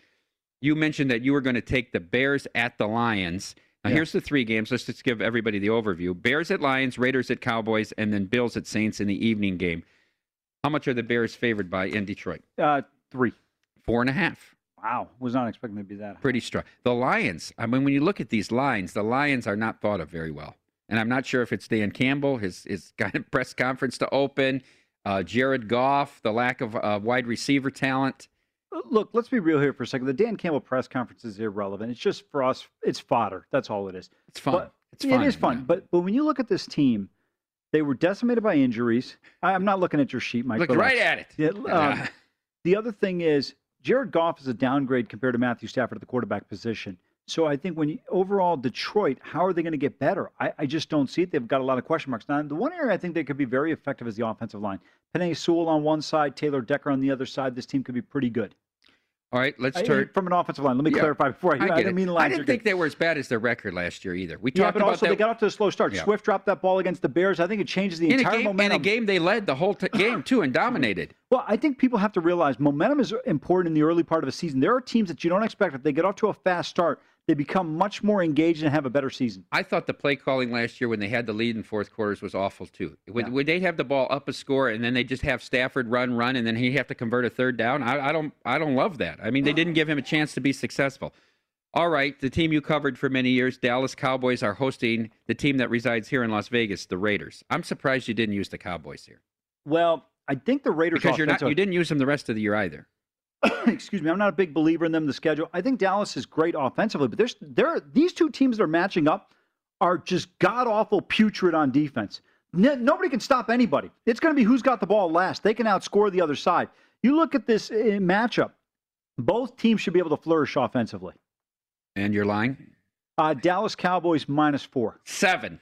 You mentioned that you were going to take the Bears at the Lions. Now, Yeah. here's the three games. Let's just give everybody the overview Bears at Lions, Raiders at Cowboys, and then Bills at Saints in the evening game. How much are the Bears favored by in Detroit? Uh, three. Four and a half. Wow, was not expecting to be that. high. pretty strong. The Lions, I mean, when you look at these lines, the Lions are not thought of very well. And I'm not sure if it's Dan Campbell, his his kind of press conference to open, uh, Jared Goff, the lack of uh, wide receiver talent. Look, let's be real here for a second. The Dan Campbell press conference is irrelevant. It's just for us. It's fodder. That's all it is. It's fun. But- it's fun. It is fun. yeah. But but when you look at this team, they were decimated by injuries. I, I'm not looking at your sheet, Mike. Look uh, right at it. Yeah, um, the other thing is Jared Goff is a downgrade compared to Matthew Stafford at the quarterback position. So I think when you, overall Detroit, how are they going to get better? I, I just don't see it. They've got a lot of question marks. Now, the one area I think they could be very effective is the offensive line. Penei Sewell on one side, Taylor Decker on the other side. This team could be pretty good. All right, let's I- turn. from an offensive line. Let me Yeah, clarify before I, I, I, get didn't it. mean I didn't are good. think they were as bad as their record last year either. We Yeah, talked but about also that they got off to a slow start. Yeah. Swift dropped that ball against the Bears. I think it changes the in a entire game. momentum. In a game, they led the whole t- game too and dominated. Well, I think people have to realize momentum is important in the early part of a season. There are teams that you don't expect if they get off to a fast start, they become much more engaged and have a better season. I thought the play calling last year when they had the lead in fourth quarters was awful too. Would, Yeah. would they have the ball up a score and then they just have Stafford run, run, and then he'd have to convert a third down? I, I don't, I don't love that. I mean, they didn't give him a chance to be successful. All right, the team you covered for many years, Dallas Cowboys, are hosting the team that resides here in Las Vegas, the Raiders. I'm surprised you didn't use the Cowboys here Well, I think the Raiders because you're not, you didn't use them the rest of the year either. excuse me, I'm not a big believer in them. The schedule, I think Dallas is great offensively, but there's there these two teams that are matching up are just god awful putrid on defense. Nobody can stop anybody. It's going to be who's got the ball last. They can outscore the other side. You look at this uh, matchup; both teams should be able to flourish offensively. And you're lying. Uh, Dallas Cowboys minus four. Seven.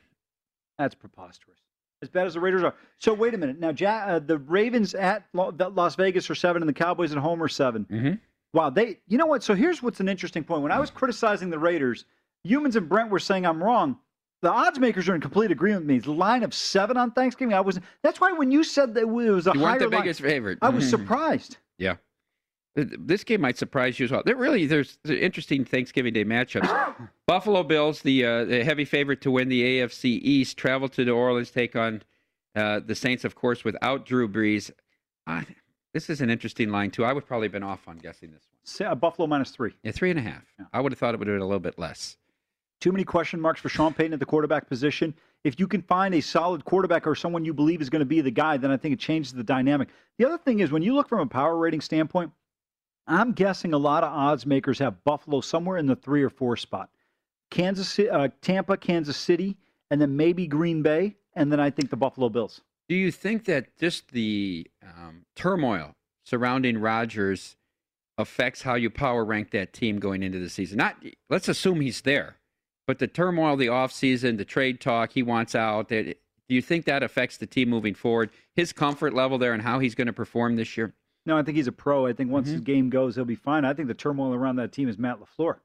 That's preposterous. As bad as the Raiders are. So wait a minute. Now, ja- uh, the Ravens at Las Vegas are seven, and the Cowboys at home are 7 Mm-hmm. Wow, they. You know what? So here's what's an interesting point. When I was criticizing the Raiders, humans and Brent were saying I'm wrong. The odds makers are in complete agreement with me. The line of seven on Thanksgiving, I was. That's why when you said that it was a You higher weren't the line, biggest favorite. I was Mhm. surprised. Yeah. Th- This game might surprise you as well. There really, there's the interesting Thanksgiving Day matchups. Buffalo Bills, the, uh, the heavy favorite to win the AFC East, travel to New Orleans, take on uh, the Saints, of course, without Drew Brees. I, this is an interesting line too. I would probably have been off on guessing this one. Sa- uh, Buffalo minus three. Yeah, three and a half. Yeah. I would have thought it would have been a little bit less. Too many question marks for Sean Payton at the quarterback position. If you can find a solid quarterback or someone you believe is going to be the guy, then I think it changes the dynamic. The other thing is when you look from a power rating standpoint, I'm guessing a lot of odds makers have Buffalo somewhere in the three or four spot. Kansas, uh, Tampa, Kansas City, and then maybe Green Bay, and then I think the Buffalo Bills. Do you think that just the um, turmoil surrounding Rodgers affects how you power rank that team going into the season? Not let's assume he's there, but the turmoil, the offseason, the trade talk, he wants out. Do you think that affects the team moving forward? His comfort level there and how he's going to perform this year? No, I think he's a pro. I think once Mhm. his game goes, he'll be fine. I think the turmoil around that team is Matt LaFleur.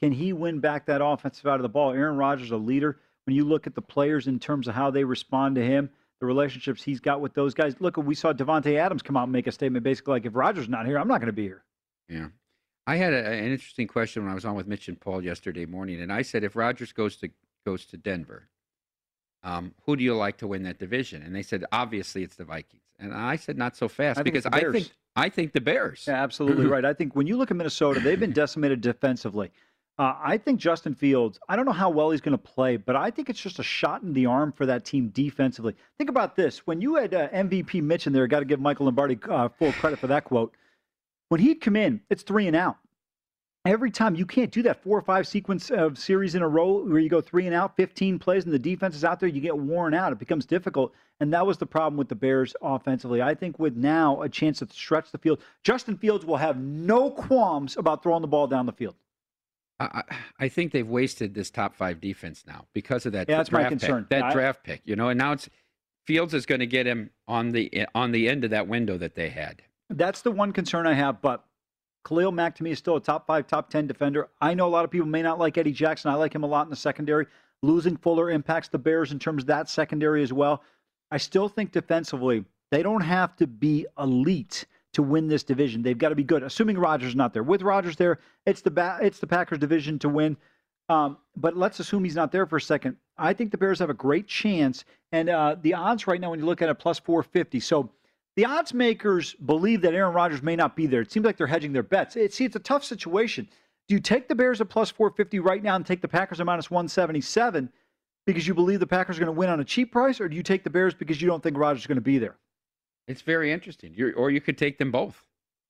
Can he win back that offensive out of the ball? Aaron Rodgers, a leader. When you look at the players in terms of how they respond to him, the relationships he's got with those guys. Look, we saw Davante Adams come out and make a statement basically like, if Rodgers not here, I'm not going to be here. Yeah. I had a, an interesting question when I was on with Mitch and Paul yesterday morning, and I said if Rodgers goes to goes to Denver, um, who do you like to win that division? And they said obviously it's the Vikings, and I said not so fast I because I think I think the Bears. Yeah, absolutely right. I think when you look at Minnesota, they've been decimated defensively. Uh, I think Justin Fields, I don't know how well he's going to play, but I think it's just a shot in the arm for that team defensively. Think about this. When you had uh, MVP Mitch in there, got to give Michael Lombardi uh, full credit for that quote. When he'd come in, it's three and out. Every time you can't do that four or five sequence of series in a row where you go three and out, 15 plays, and the defense is out there, you get worn out. It becomes difficult. And that was the problem with the Bears offensively. I think with now a chance to stretch the field, Justin Fields will have no qualms about throwing the ball down the field. I, I think they've wasted this top five defense now because of that. Yeah, that's my concern. Pick, that I- draft pick, you know, and now it's Fields is going to get him on the on the end of that window that they had. That's the one concern I have. But Khalil Mack to me is still a top five, top 10 defender. I know a lot of people may not like Eddie Jackson. I like him a lot in the secondary. Losing Fuller impacts the Bears in terms of that secondary as well. I still think defensively, they don't have to be elite to win this division. They've got to be good, assuming Rodgers is not there. With Rodgers there, it's the ba- it's the Packers division to win. Um, but let's assume he's not there for a second. I think the Bears have a great chance, and uh, the odds right now, when you look at it, plus 450. So the odds makers believe that Aaron Rodgers may not be there. It seems like they're hedging their bets. It, see, it's a tough situation. Do you take the Bears at plus 450 right now and take the Packers at minus 177 because you believe the Packers are going to win on a cheap price, or do you take the Bears because you don't think Rodgers is going to be there? It's very interesting. You're, or you could take them both.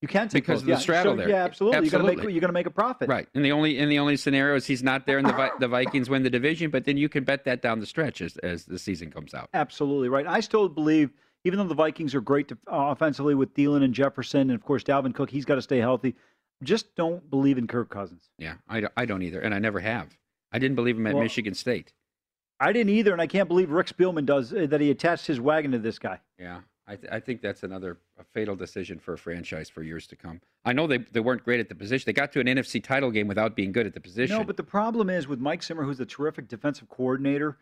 You can take Because both. of the yeah. straddle so, there. Yeah, absolutely. You're going to make Absolutely. you're going to make a profit. Right. And the only and the only scenario is he's not there and the the Vikings win the division, but then you can bet that down the stretch as, as the season comes out. Absolutely right. I still believe, even though the Vikings are great to, uh, offensively with Thielen and Jefferson, and of course Dalvin Cook, he's got to stay healthy. Just don't believe in Kirk Cousins. Yeah, I don't, I don't either, and I never have. I didn't believe him at Well- Michigan State. I didn't either, and I can't believe Rick Spielman does uh, that. He attached his wagon to this guy. Yeah, I, th- I think that's another a fatal decision for a franchise for years to come. I know they, they weren't great at the position. They got to an NFC title game without being good at the position. No, but the problem is with Mike Zimmer, who's a terrific defensive coordinator,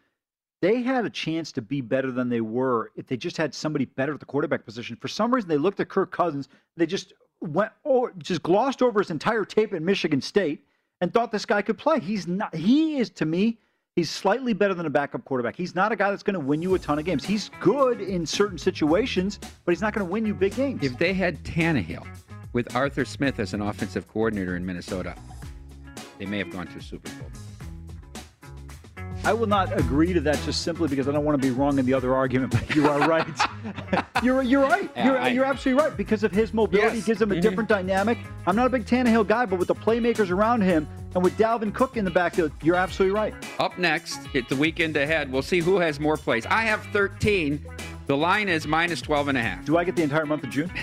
they had a chance to be better than they were if they just had somebody better at the quarterback position. For some reason, they looked at Kirk Cousins. They just went or just glossed over his entire tape at Michigan State and thought this guy could play. He's not. He is to me. He's slightly better than a backup quarterback. He's not a guy that's going to win you a ton of games. He's good in certain situations, but he's not going to win you big games. if they had Tannehill with Arthur Smith as an offensive coordinator in Minnesota, they may have gone to a Super Bowl. I will not agree to that just simply because I don't want to be wrong in the other argument. But you are right. you're you're right. Yeah, You're, I- you're absolutely right because of his mobility Yes. gives him a Mhm. different dynamic. I'm not a big Tannehill guy, but with the playmakers around him and with Dalvin Cook in the backfield, you're absolutely right. Up next, it's the weekend ahead. We'll see who has more plays. I have 13. The line is minus 12 and a half. Do I get the entire month of June?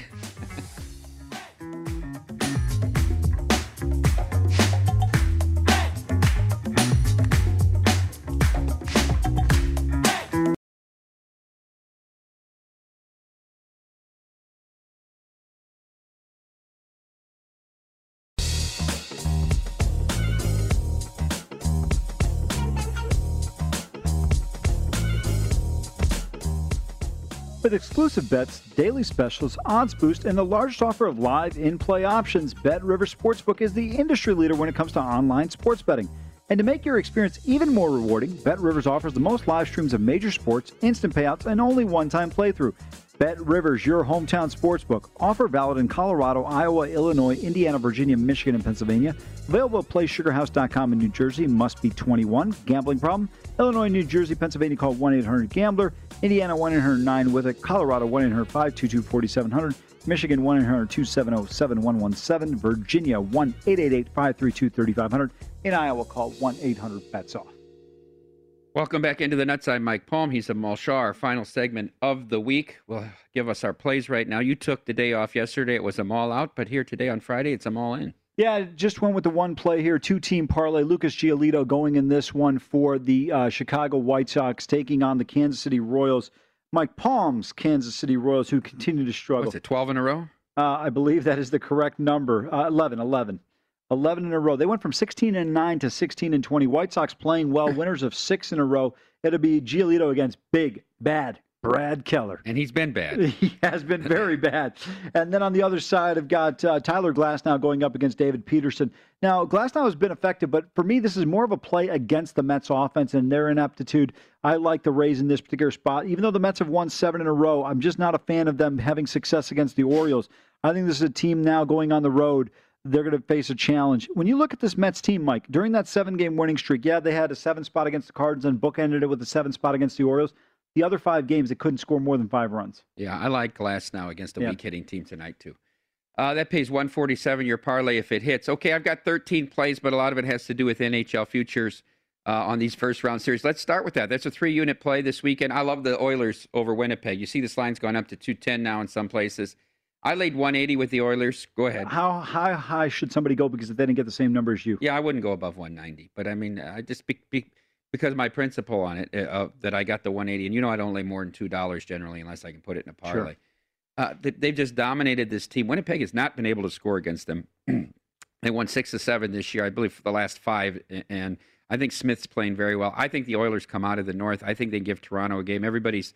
exclusive bets, daily specials, odds boost, and the largest offer of live in play options, Bet River Sportsbook is the industry leader when it comes to online sports betting. And to make your experience even more rewarding, Bet Rivers offers the most live streams of major sports, instant payouts, and only one time playthrough. Bet Rivers, your hometown sportsbook. Offer valid in Colorado, Iowa, Illinois, Indiana, Virginia, Michigan, and Pennsylvania. Available at PlaySugarHouse.com in New Jersey. Must be 21. Gambling problem? Illinois, New Jersey, Pennsylvania. Call 1 800 Gambler. Indiana 1 800 9 with it. Colorado 1 800 522 4700. Michigan 1 800 270 7117. Virginia 1 888 532 3500. In Iowa, call 1 800 BETS OFF. Welcome back into the Nuts. I'm Mike Palm. He's a Mulshaw, our final segment of the week. Will give us our plays right now. You took the day off yesterday. It was a mall out, but here today on Friday, it's a mall in. Yeah, just went with the one play here, two team parlay. Lucas Giolito going in this one for the uh, Chicago White Sox, taking on the Kansas City Royals. Mike Palm's Kansas City Royals, who continue to struggle. What's it, 12 in a row? Uh, I believe that is the correct number. Uh, 11, 11. 11 in a row. They went from 16 and 9 to 16 and 20. White Sox playing well, winners of six in a row. It'll be Giolito against big, bad Brad Keller. And he's been bad. He has been very bad. And then on the other side, I've got uh, Tyler Glasnow going up against David Peterson. Now, Glasnow has been effective, but for me, this is more of a play against the Mets offense and their ineptitude. I like the Rays in this particular spot. Even though the Mets have won seven in a row, I'm just not a fan of them having success against the Orioles. I think this is a team now going on the road. They're going to face a challenge. When you look at this Mets team, Mike, during that seven game winning streak, yeah, they had a seven spot against the Cardinals and bookended it with a seven spot against the Orioles. The other five games, they couldn't score more than five runs. Yeah, I like Glasnow against a Yeah. weak hitting team tonight, too. Uh, that pays 147 your parlay if it hits. Okay, I've got 13 plays, but a lot of it has to do with NHL futures uh, on these first round series. Let's start with that. That's a three unit play this weekend. I love the Oilers over Winnipeg. You see this line's gone up to 210 now in some places. I laid 180 with the Oilers. Go ahead. How high high should somebody go because they didn't get the same number as you? Yeah, I wouldn't go above 190, but I mean, I just be, be, because my principle on it uh, uh, that I got the 180, and you know I don't lay more than two dollars generally unless I can put it in a Sure. parlay. Uh, they, they've just dominated this team. Winnipeg has not been able to score against them. they won six to seven this year, I believe, for the last five, and I think Smith's playing very well. I think the Oilers come out of the North. I think they give Toronto a game. Everybody's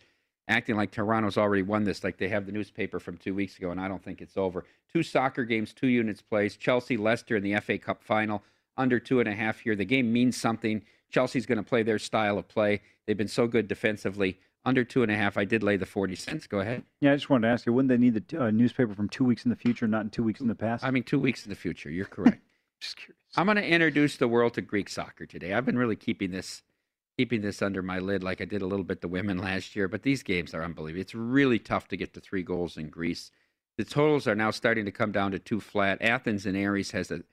acting like Toronto's already won this, like they have the newspaper from two weeks ago, and I don't think it's over. Two soccer games, two units placed. Chelsea, Leicester in the FA Cup final, under two and a half here. The game means something. Chelsea's going to play their style of play. They've been so good defensively. Under two and a half, I did lay the 40 cents. Go ahead. Yeah, I just wanted to ask you, wouldn't they need the uh, newspaper from two weeks in the future, not in two weeks in the past? I mean, two weeks in the future. You're correct. just curious. I'm going to introduce the world to Greek soccer today. I've been really keeping this keeping this under my lid like I did a little bit the women last year, but these games are unbelievable. It's really tough to get to three goals in Greece. The totals are now starting to come down to two flat. Athens and Aris has a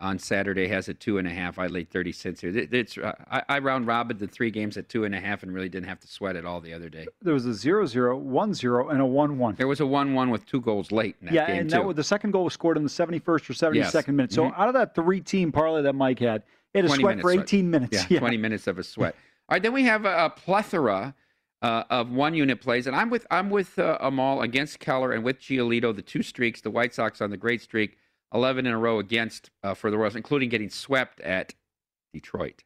on Saturday has a two and a half. I laid thirty cents here. It's uh, I, I round robin the three games at two and a half and really didn't have to sweat at all the other day. There was a 0 0, 1 0, and a 1 1. There was a one-one with two goals late in that Yeah, game and too. that was, the second goal was scored in the 71st or 72nd Yes. minute. So Mhm. out of that three team parlay that Mike had, it had 20 sweat for minutes sweat. 18 minutes. Yeah, 20 minutes of a sweat. All right, then we have a, a plethora uh, of one unit plays, and I'm with I'm with uh, Amal against Keller and with Giolito, the two streaks, the White Sox on the great streak, 11 in a row against uh, for the Royals, including getting swept at Detroit.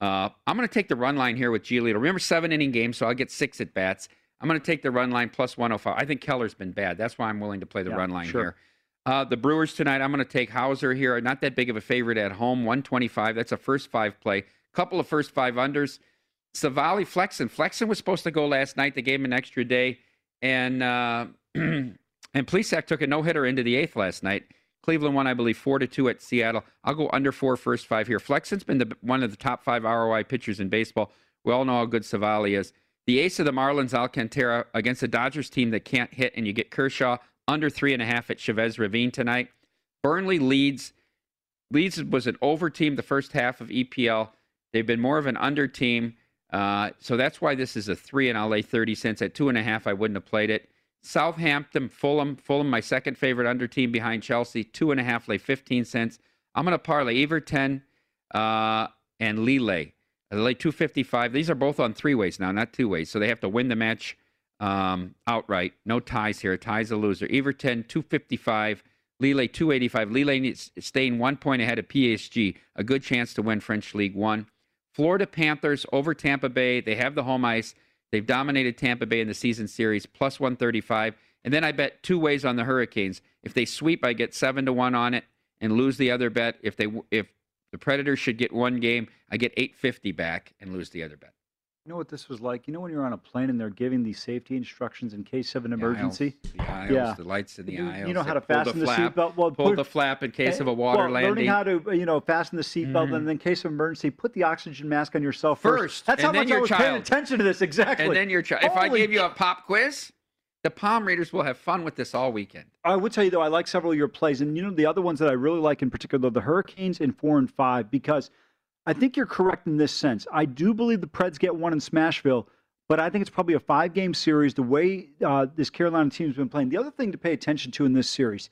Uh, I'm going to take the run line here with Giolito. Remember, seven inning game, so I'll get six at bats. I'm going to take the run line plus 105. I think Keller's been bad. That's why I'm willing to play the Yeah, run line sure. here. Uh, the Brewers tonight, I'm going to take Houser here. Not that big of a favorite at home, 125. That's a first five play. Couple of first five unders. Civale Flexen. Flexen was supposed to go last night. They gave him an extra day. And uh, and Plesac took a no hitter into the eighth last night. Cleveland won, I believe, four to two at Seattle. I'll go under four first five here. Flexen's been the, one of the top five ROI pitchers in baseball. We all know how good Civale is. The ace of the Marlins, Alcantara, against a Dodgers team that can't hit, and you get Kershaw under three and a half at Chavez Ravine tonight. Burnley leads. Leeds was an over team the first half of EPL. They've been more of an under team. Uh, so that's why this is a three, and I'll lay 30 cents. At two and a half, I wouldn't have played it. Southampton, Fulham, Fulham, my second favorite under team behind Chelsea, two and a half, lay 15 cents. I'm going to parlay Everton uh, and Lille. I lay 255. These are both on three ways now, not two ways. So they have to win the match um, outright. No ties here. Ties a loser. Everton 255. Lille 285. Lille needs, staying one point ahead of PSG. A good chance to win French League One. Florida Panthers over Tampa Bay. They have the home ice. They've dominated Tampa Bay in the season series, plus 135. And then I bet two ways on the Hurricanes. If they sweep, I get seven to one on it and lose the other bet. If they if the Predators should get one game, I get 850 back and lose the other bet. You know what this was like? You know when you're on a plane and they're giving the safety instructions in case of an emergency? The aisles, Yeah. the lights in the You- aisles. you know how to fasten the flap, seatbelt? Well, pull put- the flap in case Eh, of a water well, landing. Learning how to, you know, fasten the seatbelt, Mhm. and in case of emergency, put the oxygen mask on yourself first. First, That's and how much I was paying attention to this. Exactly. and then your child. If I gave you a pop quiz, the palm readers will have fun with this all weekend. I would tell you though, I like several of your plays, and you know the other ones that I really like in particular, the Hurricanes in four and five, because I think you're correct in this sense. I do believe the Preds get one in Smashville, but I think it's probably a five-game series. The way uh, this Carolina team's been playing. The other thing to pay attention to in this series,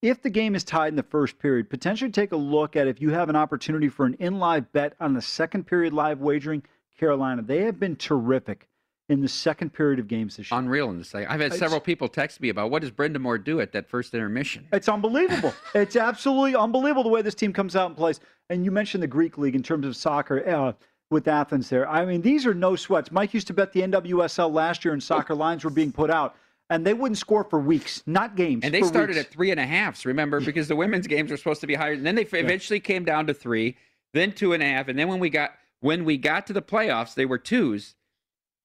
if the game is tied in the first period, potentially take a look at if you have an opportunity for an in-live bet on the second period live wagering. Carolina, they have been terrific in the second period of games this year. Unreal in the second. I've had It's- several people text me about what does Brind'Amour do at that first intermission. It's unbelievable. it's absolutely unbelievable the way this team comes out and plays. And you mentioned the Greek league in terms of soccer uh, with Athens there. I mean, these are no sweats. Mike used to bet the NWSL last year and soccer lines were being put out, and they wouldn't score for weeks, not games. And they started weeks. at three and a halfs, remember, because the women's games were supposed to be higher. And then they eventually came down to three, then two and a half, and then when we got when we got to the playoffs, they were twos.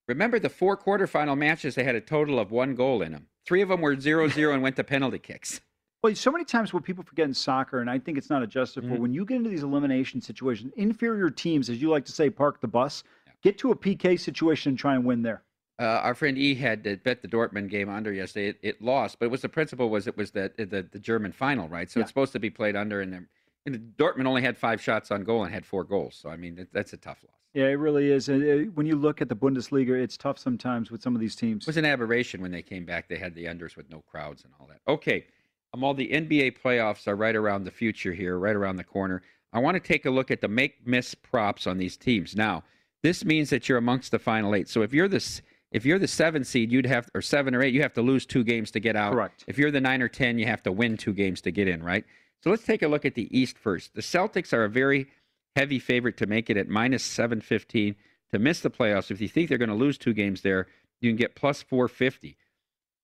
Remember the four quarterfinal matches? They had a total of one goal in them. Three of them were zero zero and went to penalty kicks. Well, so many times what people forget in soccer, and I think it's not adjusted for, Mhm. when you get into these elimination situations, inferior teams, as you like to say, park the bus, get to a PK situation and try and win there. Uh, our friend E had to bet the Dortmund game under yesterday. It, it lost, but it was the principle was it was the the, the German final, right? So Yeah. it's supposed to be played under, and, then- and Dortmund only had five shots on goal and had four goals. So I mean, it, that's a tough loss. Yeah, it really is. And uh, when you look at the Bundesliga, it's tough sometimes with some of these teams. It was an aberration when they came back. They had the unders with no crowds and all that. Okay, um, all the NBA playoffs are right around the future here, right around the corner. I want to take a look at the make miss props on these teams. Now, this means that you're amongst the final eight. So if you're this, if you're the seven seed, you'd have or seven or eight, you have to lose two games to get out. Correct. If you're the nine or ten, you have to win two games to get in, right? So let's take a look at the East first. The Celtics are a very heavy favorite to make it at minus seven fifteen to miss the playoffs. If you think they're going to lose two games there, you can get plus 450.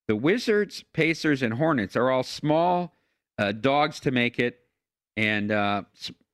The Wizards, Pacers, and Hornets are all small uh, dogs to make it, and uh,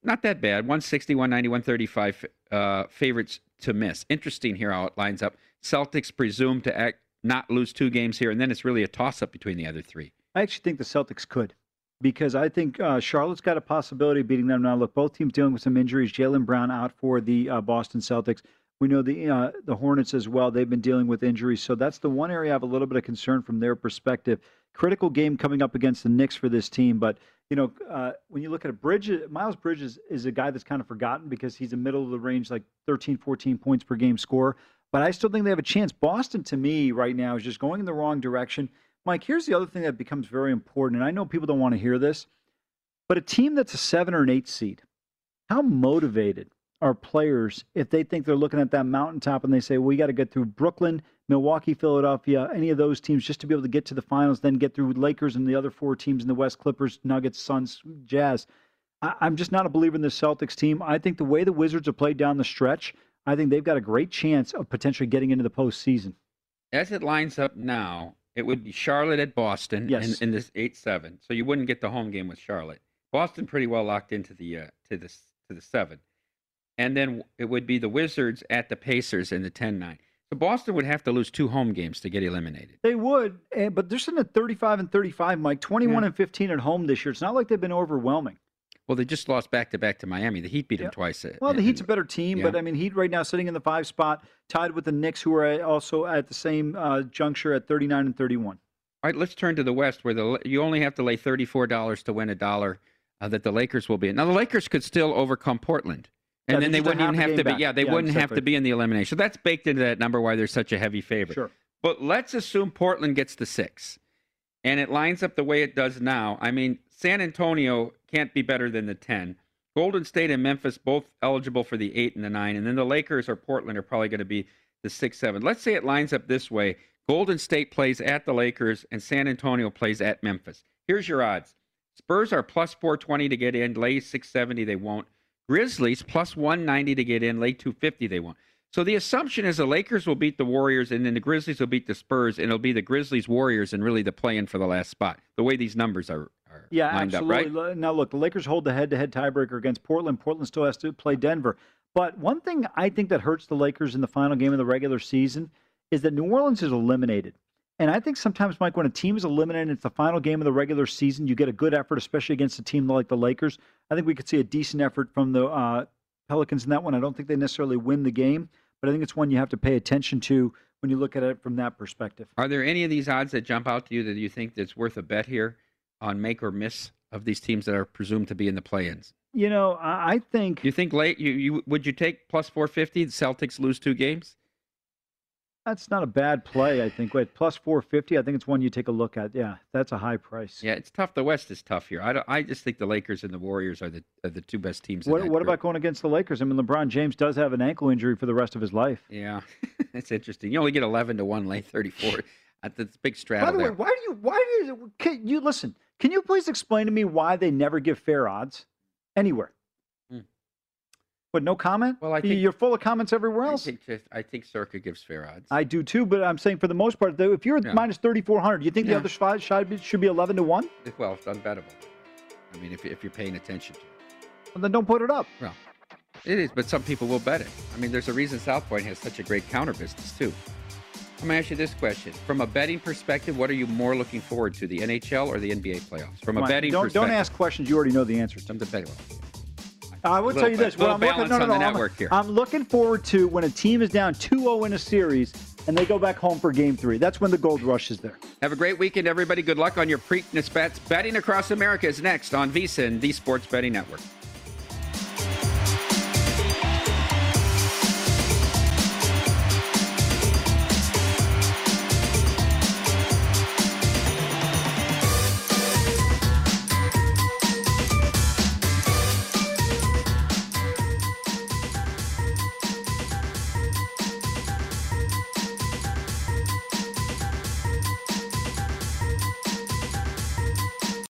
not that bad. 160, 190, 135 uh, favorites to miss. Interesting here how it lines up. Celtics presumed to act, not lose two games here, and then it's really a toss up between the other three. I actually think the Celtics could because I think uh, Charlotte's got a possibility of beating them now. Look, both teams dealing with some injuries. Jaylen Brown out for the uh, Boston Celtics. We know the uh, the Hornets as well. They've been dealing with injuries, so that's the one area I have a little bit of concern from their perspective. Critical game coming up against the Knicks for this team, but you know uh, when you look at a Bridges, Miles Bridges is a guy that's kind of forgotten because he's a middle of the range, like 13, 14 points per game score. But I still think they have a chance. Boston, to me, right now is just going in the wrong direction. Mike, here's the other thing that becomes very important, and I know people don't want to hear this, but a team that's a seven or an eight seed, how motivated are players if they think they're looking at that mountaintop and they say, we got to get through Brooklyn, Milwaukee, Philadelphia, any of those teams, just to be able to get to the finals, then get through Lakers and the other four teams in the West: Clippers, Nuggets, Suns, Jazz. I, I'm just not a believer in the Celtics team. I think the way the Wizards have played down the stretch, I think they've got a great chance of potentially getting into the postseason. As it lines up now, it would be Charlotte at Boston Yes. in, in this eight seven. So you wouldn't get the home game with Charlotte. Boston pretty well locked into the uh, to the to the seven, and then it would be the Wizards at the Pacers in the 10-9. So Boston would have to lose two home games to get eliminated. They would, but they're sitting at 35 and 35, Mike. 21 Yeah. and 15 at home this year. It's not like they've been overwhelming. Well, they just lost back to back to Miami. The Heat beat them twice. uh, Well, the Heat's a better team, yeah. but I mean, Heat right now sitting in the five spot, tied with the Knicks, who are also at the same uh, juncture at 39 and 31. All right, let's turn to the West, where the you only have to lay thirty-four dollars to win a dollar uh, that the Lakers will be in. Now, the Lakers could still overcome Portland, and Yeah, then they wouldn't even have to game be. Yeah, they Yeah, wouldn't have to be in the elimination. So that's baked into that number why they're such a heavy favorite. Sure. But let's assume Portland gets the six, and it lines up the way it does now. I mean, San Antonio can't be better than the ten. Golden State and Memphis both eligible for the eight and the nine, and then the Lakers or Portland are probably going to be the six, seven. Let's say it lines up this way: Golden State plays at the Lakers, and San Antonio plays at Memphis. Here's your odds: Spurs are plus four twenty to get in, lay six seventy, they won't. Grizzlies plus one ninety to get in, lay two fifty, they won't. So the assumption is the Lakers will beat the Warriors, and then the Grizzlies will beat the Spurs, and it'll be the Grizzlies Warriors, and really the play-in for the last spot. The way these numbers are, are Yeah, absolutely. up, right? Now, look, the Lakers hold the head-to-head tiebreaker against Portland. Portland still has to play Denver. But one thing I think that hurts the Lakers in the final game of the regular season is that New Orleans is eliminated. And I think sometimes, Mike, when a team is eliminated, it's the final game of the regular season. You get a good effort, especially against a team like the Lakers. I think we could see a decent effort from the uh, Pelicans in that one. I don't think they necessarily win the game, but I think it's one you have to pay attention to when you look at it from that perspective. Are there any of these odds that jump out to you that you think that's worth a bet here on make or miss of these teams that are presumed to be in the play-ins? You know, I think You think late? You, you would you take plus four fifty? The Celtics lose two games. That's not a bad play, I think. Wait, plus 450, I think it's one you take a look at. Yeah, that's a high price. Yeah, it's tough. The West is tough here. I, don't, I just think the Lakers and the Warriors are the are the two best teams. in What, what group. about going against the Lakers? I mean, LeBron James does have an ankle injury for the rest of his life. Yeah, that's interesting. You only get eleven to one, late thirty four. That's a big straddle. By the way, there. why do you, why do you, can you, listen, can you please explain to me why they never give fair odds anywhere? Hmm. But no comment? Well, I think- You're full of comments everywhere I else. think just, I think Circa gives fair odds. I do too, but I'm saying for the most part, though, if you're at Yeah. minus 3,400, you think Yeah. the other side should be, should be 11 to 1? well, it's unbettable. I mean, if if you're paying attention to it. Well, then don't put it up. Well, it is, but some people will bet it. I mean, there's a reason South Point has such a great counter business too. I'm gonna ask you this question: From a betting perspective, what are you more looking forward to, the NHL or the NBA playoffs? From a Come on, betting don't, perspective, don't ask questions you already know the answer to. Some debate. I will tell you this. I'm looking, no, no, no, I'm. I'm looking forward to when a team is down 2-0 in a series and they go back home for game three. That's when the gold rush is there. Have a great weekend, everybody. Good luck on your Preakness bets. Betting across America is next on VSiN, the Sports Betting Network.